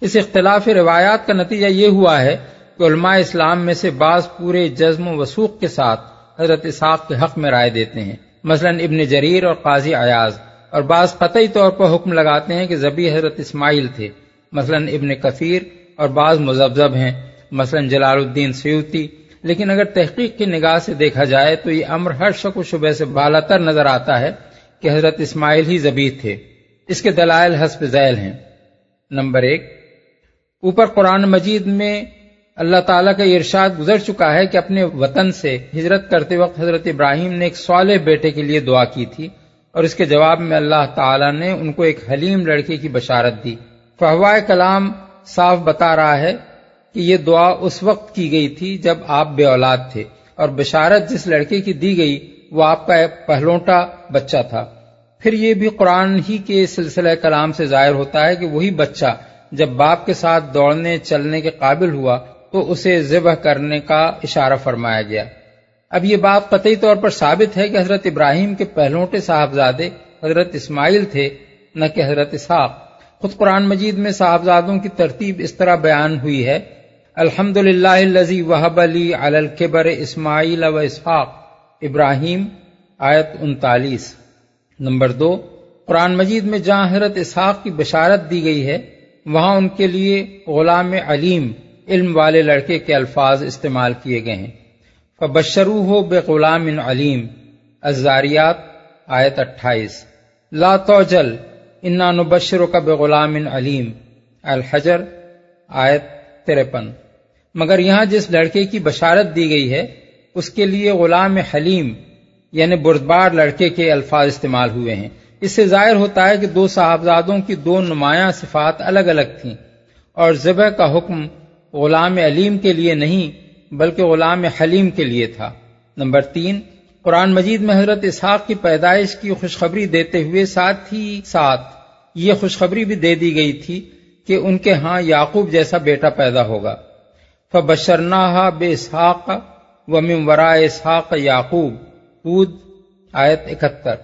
اس اختلاف روایات کا نتیجہ یہ ہوا ہے کہ علماء اسلام میں سے بعض پورے جزم و وسوخ کے ساتھ حضرت اسحاق کے حق میں رائے دیتے ہیں۔ مثلا ابن جریر اور قاضی ایاز۔ اور بعض قطعی طور پر حکم لگاتے ہیں کہ زبی حضرت اسماعیل تھے۔ مثلا ابن کثیر اور بعض مذبذب ہیں۔ مثلا جلال الدین سیوتی لیکن اگر تحقیق کی نگاہ سے دیکھا جائے تو یہ امر ہر شک و شبہ سے بالا تر نظر آتا ہے کہ حضرت اسماعیل ہی زبی تھے۔ اس کے دلائل حسب ذیل ہیں۔ نمبر ایک، اوپر قرآن مجید میں اللہ تعالیٰ کا یہ ارشاد گزر چکا ہے کہ اپنے وطن سے ہجرت کرتے وقت حضرت ابراہیم نے ایک صالح بیٹے کے لیے دعا کی تھی اور اس کے جواب میں اللہ تعالیٰ نے ان کو ایک حلیم لڑکے کی بشارت دی۔ فہوائے کلام صاف بتا رہا ہے کہ یہ دعا اس وقت کی گئی تھی جب آپ بے اولاد تھے اور بشارت جس لڑکے کی دی گئی وہ آپ کا پہلوٹا بچہ تھا۔ پھر یہ بھی قرآن ہی کے سلسلہ کلام سے ظاہر ہوتا ہے کہ وہی بچہ جب باپ کے ساتھ دوڑنے چلنے کے قابل ہوا تو اسے ذبح کرنے کا اشارہ فرمایا گیا۔ اب یہ بات قطعی طور پر ثابت ہے کہ حضرت ابراہیم کے پہلوٹے صاحبزادے حضرت اسماعیل تھے، نہ کہ حضرت اسحاق۔ خود قرآن مجید میں صاحبزادوں کی ترتیب اس طرح بیان ہوئی ہے الحمد للہ الزی وحب علی الکبر اسماعیل و اسحاق. ابراہیم، آیت انتالیس. نمبر دو، قرآن مجید میں جہاں حضرت اسحاق کی بشارت دی گئی ہے، وہاں ان کے لیے غلام علیم، علم والے لڑکے کے الفاظ استعمال کیے گئے ہیں۔ فبشرو ہو بے غلام علیم ازاریات آیت اٹھائیس۔ لا توجل انا نبشر کا بے غلام علیم۔ الحجر، آیت ترپن۔ مگر یہاں جس لڑکے کی بشارت دی گئی ہے، اس کے لیے غلام حلیم یعنی بردبار لڑکے کے الفاظ استعمال ہوئے ہیں۔ اس سے ظاہر ہوتا ہے کہ دو صاحبزادوں کی دو نمایاں صفات الگ الگ تھیں۔ اور ذبح کا حکم غلام علیم کے لیے نہیں، بلکہ غلام حلیم کے لیے تھا۔ نمبر تین، قرآن مجید میں حضرت اسحاق کی پیدائش کی خوشخبری دیتے ہوئے ساتھ ہی ساتھ یہ خوشخبری بھی دے دی گئی تھی کہ ان کے ہاں یعقوب جیسا بیٹا پیدا ہوگا۔ فبشرنا بے اسحاق و ممورا اسحاق یعقوب۔ آیت اکہتر۔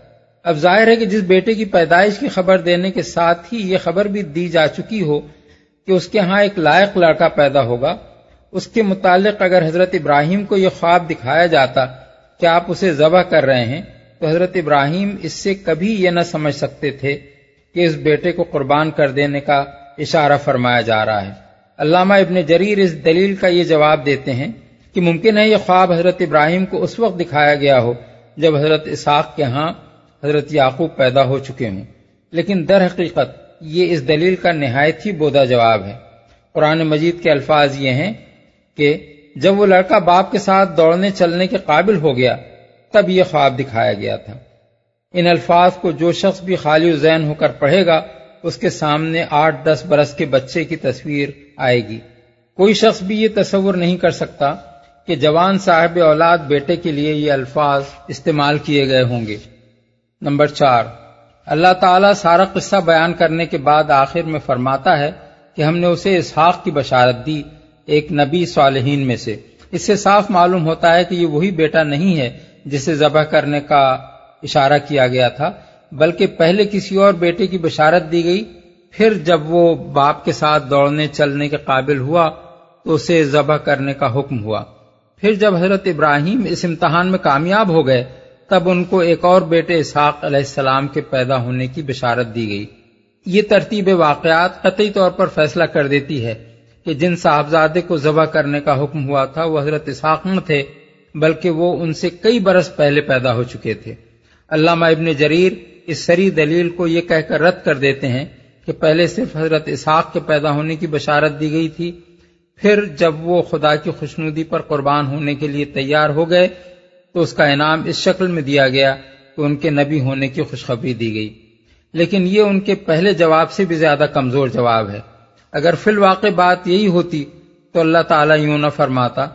اب ظاہر ہے کہ جس بیٹے کی پیدائش کی خبر دینے کے ساتھ ہی یہ خبر بھی دی جا چکی ہو کہ اس کے ہاں ایک لائق لڑکا پیدا ہوگا۔ اس کے متعلق اگر حضرت ابراہیم کو یہ خواب دکھایا جاتا کہ آپ اسے ذبح کر رہے ہیں، تو حضرت ابراہیم اس سے کبھی یہ نہ سمجھ سکتے تھے کہ اس بیٹے کو قربان کر دینے کا اشارہ فرمایا جا رہا ہے۔ علامہ ابن جریر اس دلیل کا یہ جواب دیتے ہیں کہ ممکن ہے یہ خواب حضرت ابراہیم کو اس وقت دکھایا گیا ہو جب حضرت اسحاق کے ہاں حضرت یعقوب پیدا ہو چکے ہوں۔ لیکن در حقیقت یہ اس دلیل کا نہایت ہی بودا جواب ہے۔ قرآن مجید کے الفاظ یہ ہیں کہ جب وہ لڑکا باپ کے ساتھ دوڑنے چلنے کے قابل ہو گیا، تب یہ خواب دکھایا گیا تھا۔ ان الفاظ کو جو شخص بھی خالی ذہن ہو کر پڑھے گا اس کے سامنے آٹھ دس برس کے بچے کی تصویر آئے گی۔ کوئی شخص بھی یہ تصور نہیں کر سکتا کہ جوان صاحب اولاد بیٹے کے لیے یہ الفاظ استعمال کیے گئے ہوں گے۔ نمبر چار، اللہ تعالیٰ سارا قصہ بیان کرنے کے بعد آخر میں فرماتا ہے کہ ہم نے اسے اسحاق کی بشارت دی ایک نبی صالحین میں سے۔ اس سے صاف معلوم ہوتا ہے کہ یہ وہی بیٹا نہیں ہے جسے ذبح کرنے کا اشارہ کیا گیا تھا۔ بلکہ پہلے کسی اور بیٹے کی بشارت دی گئی۔ پھر جب وہ باپ کے ساتھ دوڑنے، چلنے کے قابل ہوا، تو اسے ذبح کرنے کا حکم ہوا۔ پھر جب حضرت ابراہیم اس امتحان میں کامیاب ہو گئے، تب ان کو ایک اور بیٹے اسحاق علیہ السلام کے پیدا ہونے کی بشارت دی گئی۔ یہ ترتیب واقعات قطعی طور پر فیصلہ کر دیتی ہے کہ جن صاحبزادے کو ذبح کرنے کا حکم ہوا تھا، وہ حضرت اسحاق نہ تھے، بلکہ وہ ان سے کئی برس پہلے پیدا ہو چکے تھے۔ علامہ ابن جریر اس سری دلیل کو یہ کہہ کر رد کر دیتے ہیں کہ پہلے صرف حضرت اسحاق کے پیدا ہونے کی بشارت دی گئی تھی، پھر جب وہ خدا کی خوشنودی پر قربان ہونے کے لیے تیار ہو گئے تو اس کا انعام اس شکل میں دیا گیا کہ ان کے نبی ہونے کی خوشخبری دی گئی۔ لیکن یہ ان کے پہلے جواب سے بھی زیادہ کمزور جواب ہے۔ اگر فی الواقع بات یہی ہوتی تو اللہ تعالیٰ یوں نہ فرماتا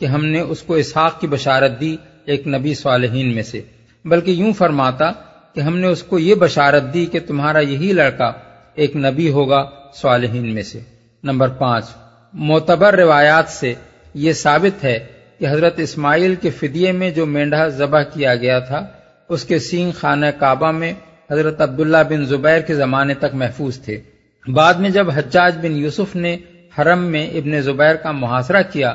کہ ہم نے اس کو اسحاق کی بشارت دی ایک نبی صالحین میں سے، بلکہ یوں فرماتا کہ ہم نے اس کو یہ بشارت دی کہ تمہارا یہی لڑکا ایک نبی ہوگا صالحین میں سے۔ نمبر پانچ، معتبر روایات سے یہ ثابت ہے کہ حضرت اسماعیل کے فدیے میں جو مینڈا ذبح کیا گیا تھا، اس کے سینگ خانہ کعبہ میں حضرت عبداللہ بن زبیر کے زمانے تک محفوظ تھے۔ بعد میں جب حجاج بن یوسف نے حرم میں ابن زبیر کا محاصرہ کیا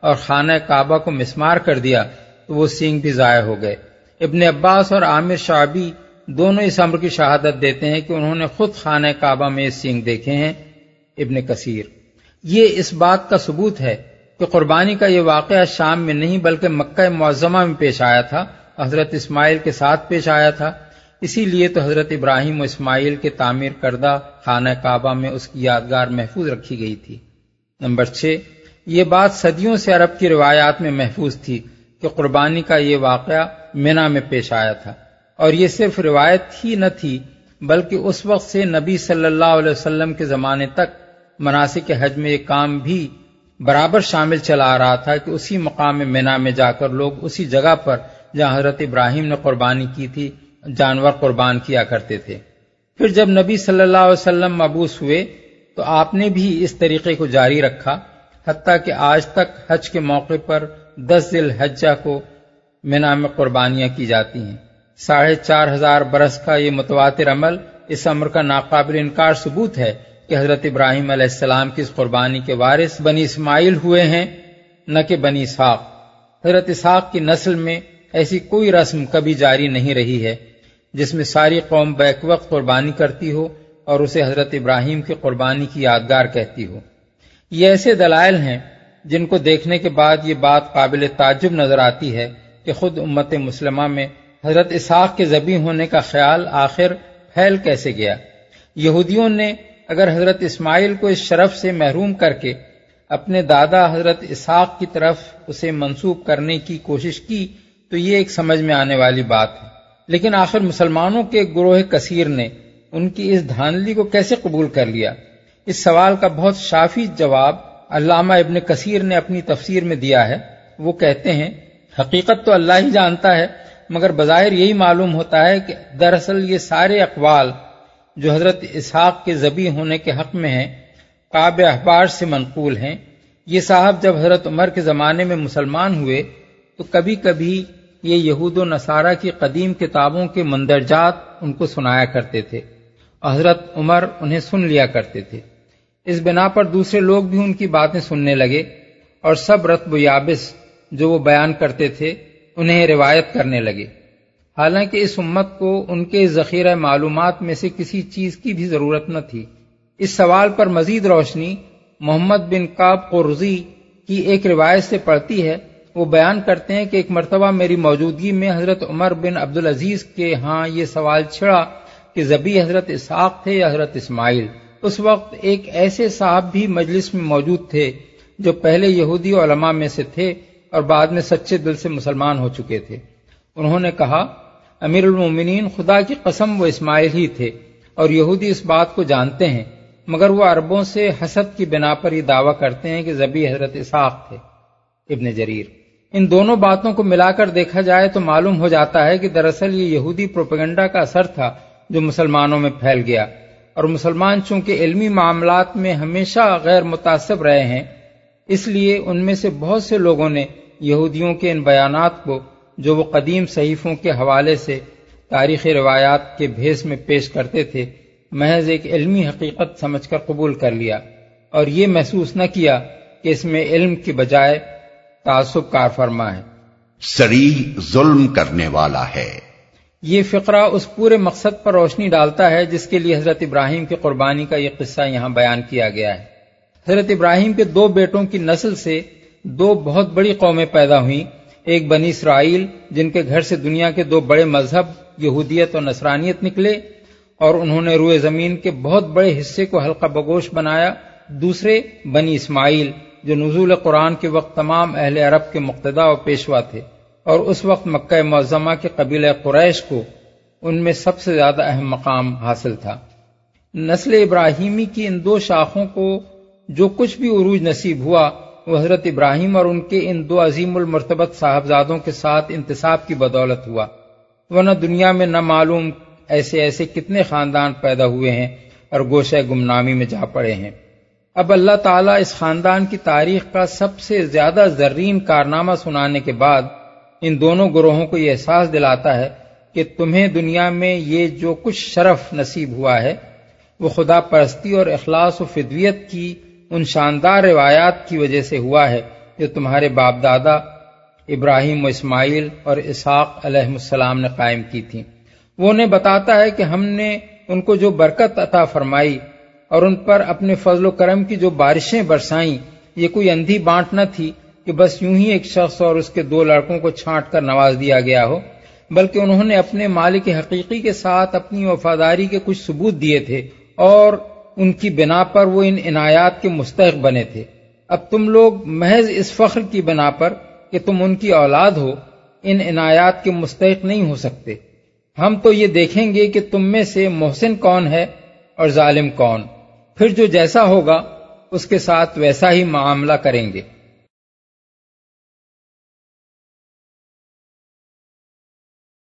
اور خانہ کعبہ کو مسمار کر دیا، تو وہ سینگ بھی ضائع ہو گئے۔ ابن عباس اور عامر شعبی دونوں اس عمر کی شہادت دیتے ہیں کہ انہوں نے خود خانہ کعبہ میں سینگ دیکھے ہیں، ابن کثیر۔ یہ اس بات کا ثبوت ہے کہ قربانی کا یہ واقعہ شام میں نہیں بلکہ مکہ معظمہ میں پیش آیا تھا، حضرت اسماعیل کے ساتھ پیش آیا تھا۔ اسی لیے تو حضرت ابراہیم و اسماعیل کے تعمیر کردہ خانہ کعبہ میں اس کی یادگار محفوظ رکھی گئی تھی۔ نمبر چھ، یہ بات صدیوں سے عرب کی روایات میں محفوظ تھی کہ قربانی کا یہ واقعہ مینا میں پیش آیا تھا۔ اور یہ صرف روایت ہی نہ تھی، بلکہ اس وقت سے نبی صلی اللہ علیہ وسلم کے زمانے تک مناسب حج میں یہ کام بھی برابر شامل چلا آ رہا تھا کہ اسی مقام مینا میں جا کر لوگ اسی جگہ پر جہاں حضرت ابراہیم نے قربانی کی تھی، جانور قربان کیا کرتے تھے۔ پھر جب نبی صلی اللہ علیہ وسلم مبوس ہوئے، تو آپ نے بھی اس طریقے کو جاری رکھا، حتیٰ کہ آج تک حج کے موقع پر دس ذیل حجہ کو مینا میں قربانیاں کی جاتی ہیں۔ ساڑھے چار ہزار برس کا یہ متواتر عمل اس امر کا ناقابل انکار ثبوت ہے کہ حضرت ابراہیم علیہ السلام کی اس قربانی کے وارث بنی اسماعیل ہوئے ہیں، نہ کہ بنی اسحاق۔ حضرت اسحاق کی نسل میں ایسی کوئی رسم کبھی جاری نہیں رہی ہے جس میں ساری قوم بیک وقت قربانی کرتی ہو اور اسے حضرت ابراہیم کی قربانی کی یادگار کہتی ہو۔ یہ ایسے دلائل ہیں جن کو دیکھنے کے بعد یہ بات قابل تعجب نظر آتی ہے کہ خود امت مسلمہ میں حضرت اسحاق کے ذبی ہونے کا خیال آخر پھیل کیسے گیا؟ یہودیوں نے اگر حضرت اسماعیل کو اس شرف سے محروم کر کے اپنے دادا حضرت اسحاق کی طرف اسے منسوب کرنے کی کوشش کی، تو یہ ایک سمجھ میں آنے والی بات ہے۔ لیکن آخر مسلمانوں کے گروہ کثیر نے ان کی اس دھاندلی کو کیسے قبول کر لیا؟ اس سوال کا بہت شافی جواب علامہ ابن کثیر نے اپنی تفسیر میں دیا ہے۔ وہ کہتے ہیں حقیقت تو اللہ ہی جانتا ہے، مگر بظاہر یہی معلوم ہوتا ہے کہ دراصل یہ سارے اقوال جو حضرت اسحاق کے ذبی ہونے کے حق میں ہیں کاب احبار سے منقول ہیں۔ یہ صاحب جب حضرت عمر کے زمانے میں مسلمان ہوئے، تو کبھی کبھی یہ یہود و نصارہ کی قدیم کتابوں کے مندرجات ان کو سنایا کرتے تھے اور حضرت عمر انہیں سن لیا کرتے تھے۔ اس بنا پر دوسرے لوگ بھی ان کی باتیں سننے لگے اور سب رتب و یابس جو وہ بیان کرتے تھے، انہیں روایت کرنے لگے۔ حالانکہ اس امت کو ان کے ذخیرہ معلومات میں سے کسی چیز کی بھی ضرورت نہ تھی۔ اس سوال پر مزید روشنی محمد بن کاب قرضی کی ایک روایت سے پڑتی ہے۔ وہ بیان کرتے ہیں کہ ایک مرتبہ میری موجودگی میں حضرت عمر بن عبدالعزیز کے ہاں یہ سوال چھڑا کہ زبی حضرت اسحاق تھے یا حضرت اسماعیل؟ اس وقت ایک ایسے صاحب بھی مجلس میں موجود تھے جو پہلے یہودی علماء میں سے تھے۔ اور بعد میں سچے دل سے مسلمان ہو چکے تھے۔ انہوں نے کہا، امیر المومنین خدا کی قسم وہ اسماعیل ہی تھے اور یہودی اس بات کو جانتے ہیں، مگر وہ عربوں سے حسد کی بنا پر یہ دعویٰ کرتے ہیں کہ زبی حضرت اسحاق تھے۔ ابن جریر۔ ان دونوں باتوں کو ملا کر دیکھا جائے تو معلوم ہو جاتا ہے کہ دراصل یہ یہودی پروپیگنڈا کا اثر تھا جو مسلمانوں میں پھیل گیا۔ اور مسلمان چونکہ علمی معاملات میں ہمیشہ غیر متاثر رہے ہیں اس لیے ان میں سے بہت سے لوگوں نے یہودیوں کے ان بیانات کو جو وہ قدیم صحیفوں کے حوالے سے تاریخی روایات کے بھیس میں پیش کرتے تھے محض ایک علمی حقیقت سمجھ کر قبول کر لیا اور یہ محسوس نہ کیا کہ اس میں علم کی بجائے تعصب کار فرما ہے۔ سری ظلم کرنے والا ہے۔ یہ فقرہ اس پورے مقصد پر روشنی ڈالتا ہے جس کے لیے حضرت ابراہیم کی قربانی کا یہ قصہ یہاں بیان کیا گیا ہے۔ حضرت ابراہیم کے دو بیٹوں کی نسل سے دو بہت بڑی قومیں پیدا ہوئیں۔ ایک بنی اسرائیل، جن کے گھر سے دنیا کے دو بڑے مذہب یہودیت اور نصرانیت نکلے، اور انہوں نے روئے زمین کے بہت بڑے حصے کو حلقہ بگوش بنایا۔ دوسرے بنی اسماعیل، جو نزول قرآن کے وقت تمام اہل عرب کے مقتدا و پیشوا تھے، اور اس وقت مکہ معظمہ کے قبیل قریش کو ان میں سب سے زیادہ اہم مقام حاصل تھا۔ نسل ابراہیمی کی ان دو شاخوں کو جو کچھ بھی عروج نصیب ہوا، وہ حضرت ابراہیم اور ان کے ان دو عظیم المرتبت صاحبزادوں کے ساتھ انتصاب کی بدولت ہوا۔ ورنہ دنیا میں نہ معلوم ایسے ایسے کتنے خاندان پیدا ہوئے ہیں اور گوشہ گمنامی میں جا پڑے ہیں۔ اب اللہ تعالیٰ اس خاندان کی تاریخ کا سب سے زیادہ زرین کارنامہ سنانے کے بعد ان دونوں گروہوں کو یہ احساس دلاتا ہے کہ تمہیں دنیا میں یہ جو کچھ شرف نصیب ہوا ہے، وہ خدا پرستی اور اخلاص و فدویت کی ان شاندار روایات کی وجہ سے ہوا ہے جو تمہارے باپ دادا ابراہیم و اسماعیل اور اسحاق علیہ السلام نے قائم کی تھی وہ انہیں بتاتا ہے کہ ہم نے ان کو جو برکت عطا فرمائی اور ان پر اپنے فضل و کرم کی جو بارشیں برسائیں، یہ کوئی اندھی بانٹ نہ تھی کہ بس یوں ہی ایک شخص اور اس کے دو لڑکوں کو چھانٹ کر نواز دیا گیا ہو، بلکہ انہوں نے اپنے مالک حقیقی کے ساتھ اپنی وفاداری کے کچھ ثبوت دیے تھے اور ان کی بنا پر وہ ان عنایات کے مستحق بنے تھے۔ اب تم لوگ محض اس فخر کی بنا پر کہ تم ان کی اولاد ہو، ان عنایات کے مستحق نہیں ہو سکتے۔ ہم تو یہ دیکھیں گے کہ تم میں سے محسن کون ہے اور ظالم کون۔ پھر جو جیسا ہوگا، اس کے ساتھ ویسا ہی معاملہ کریں گے۔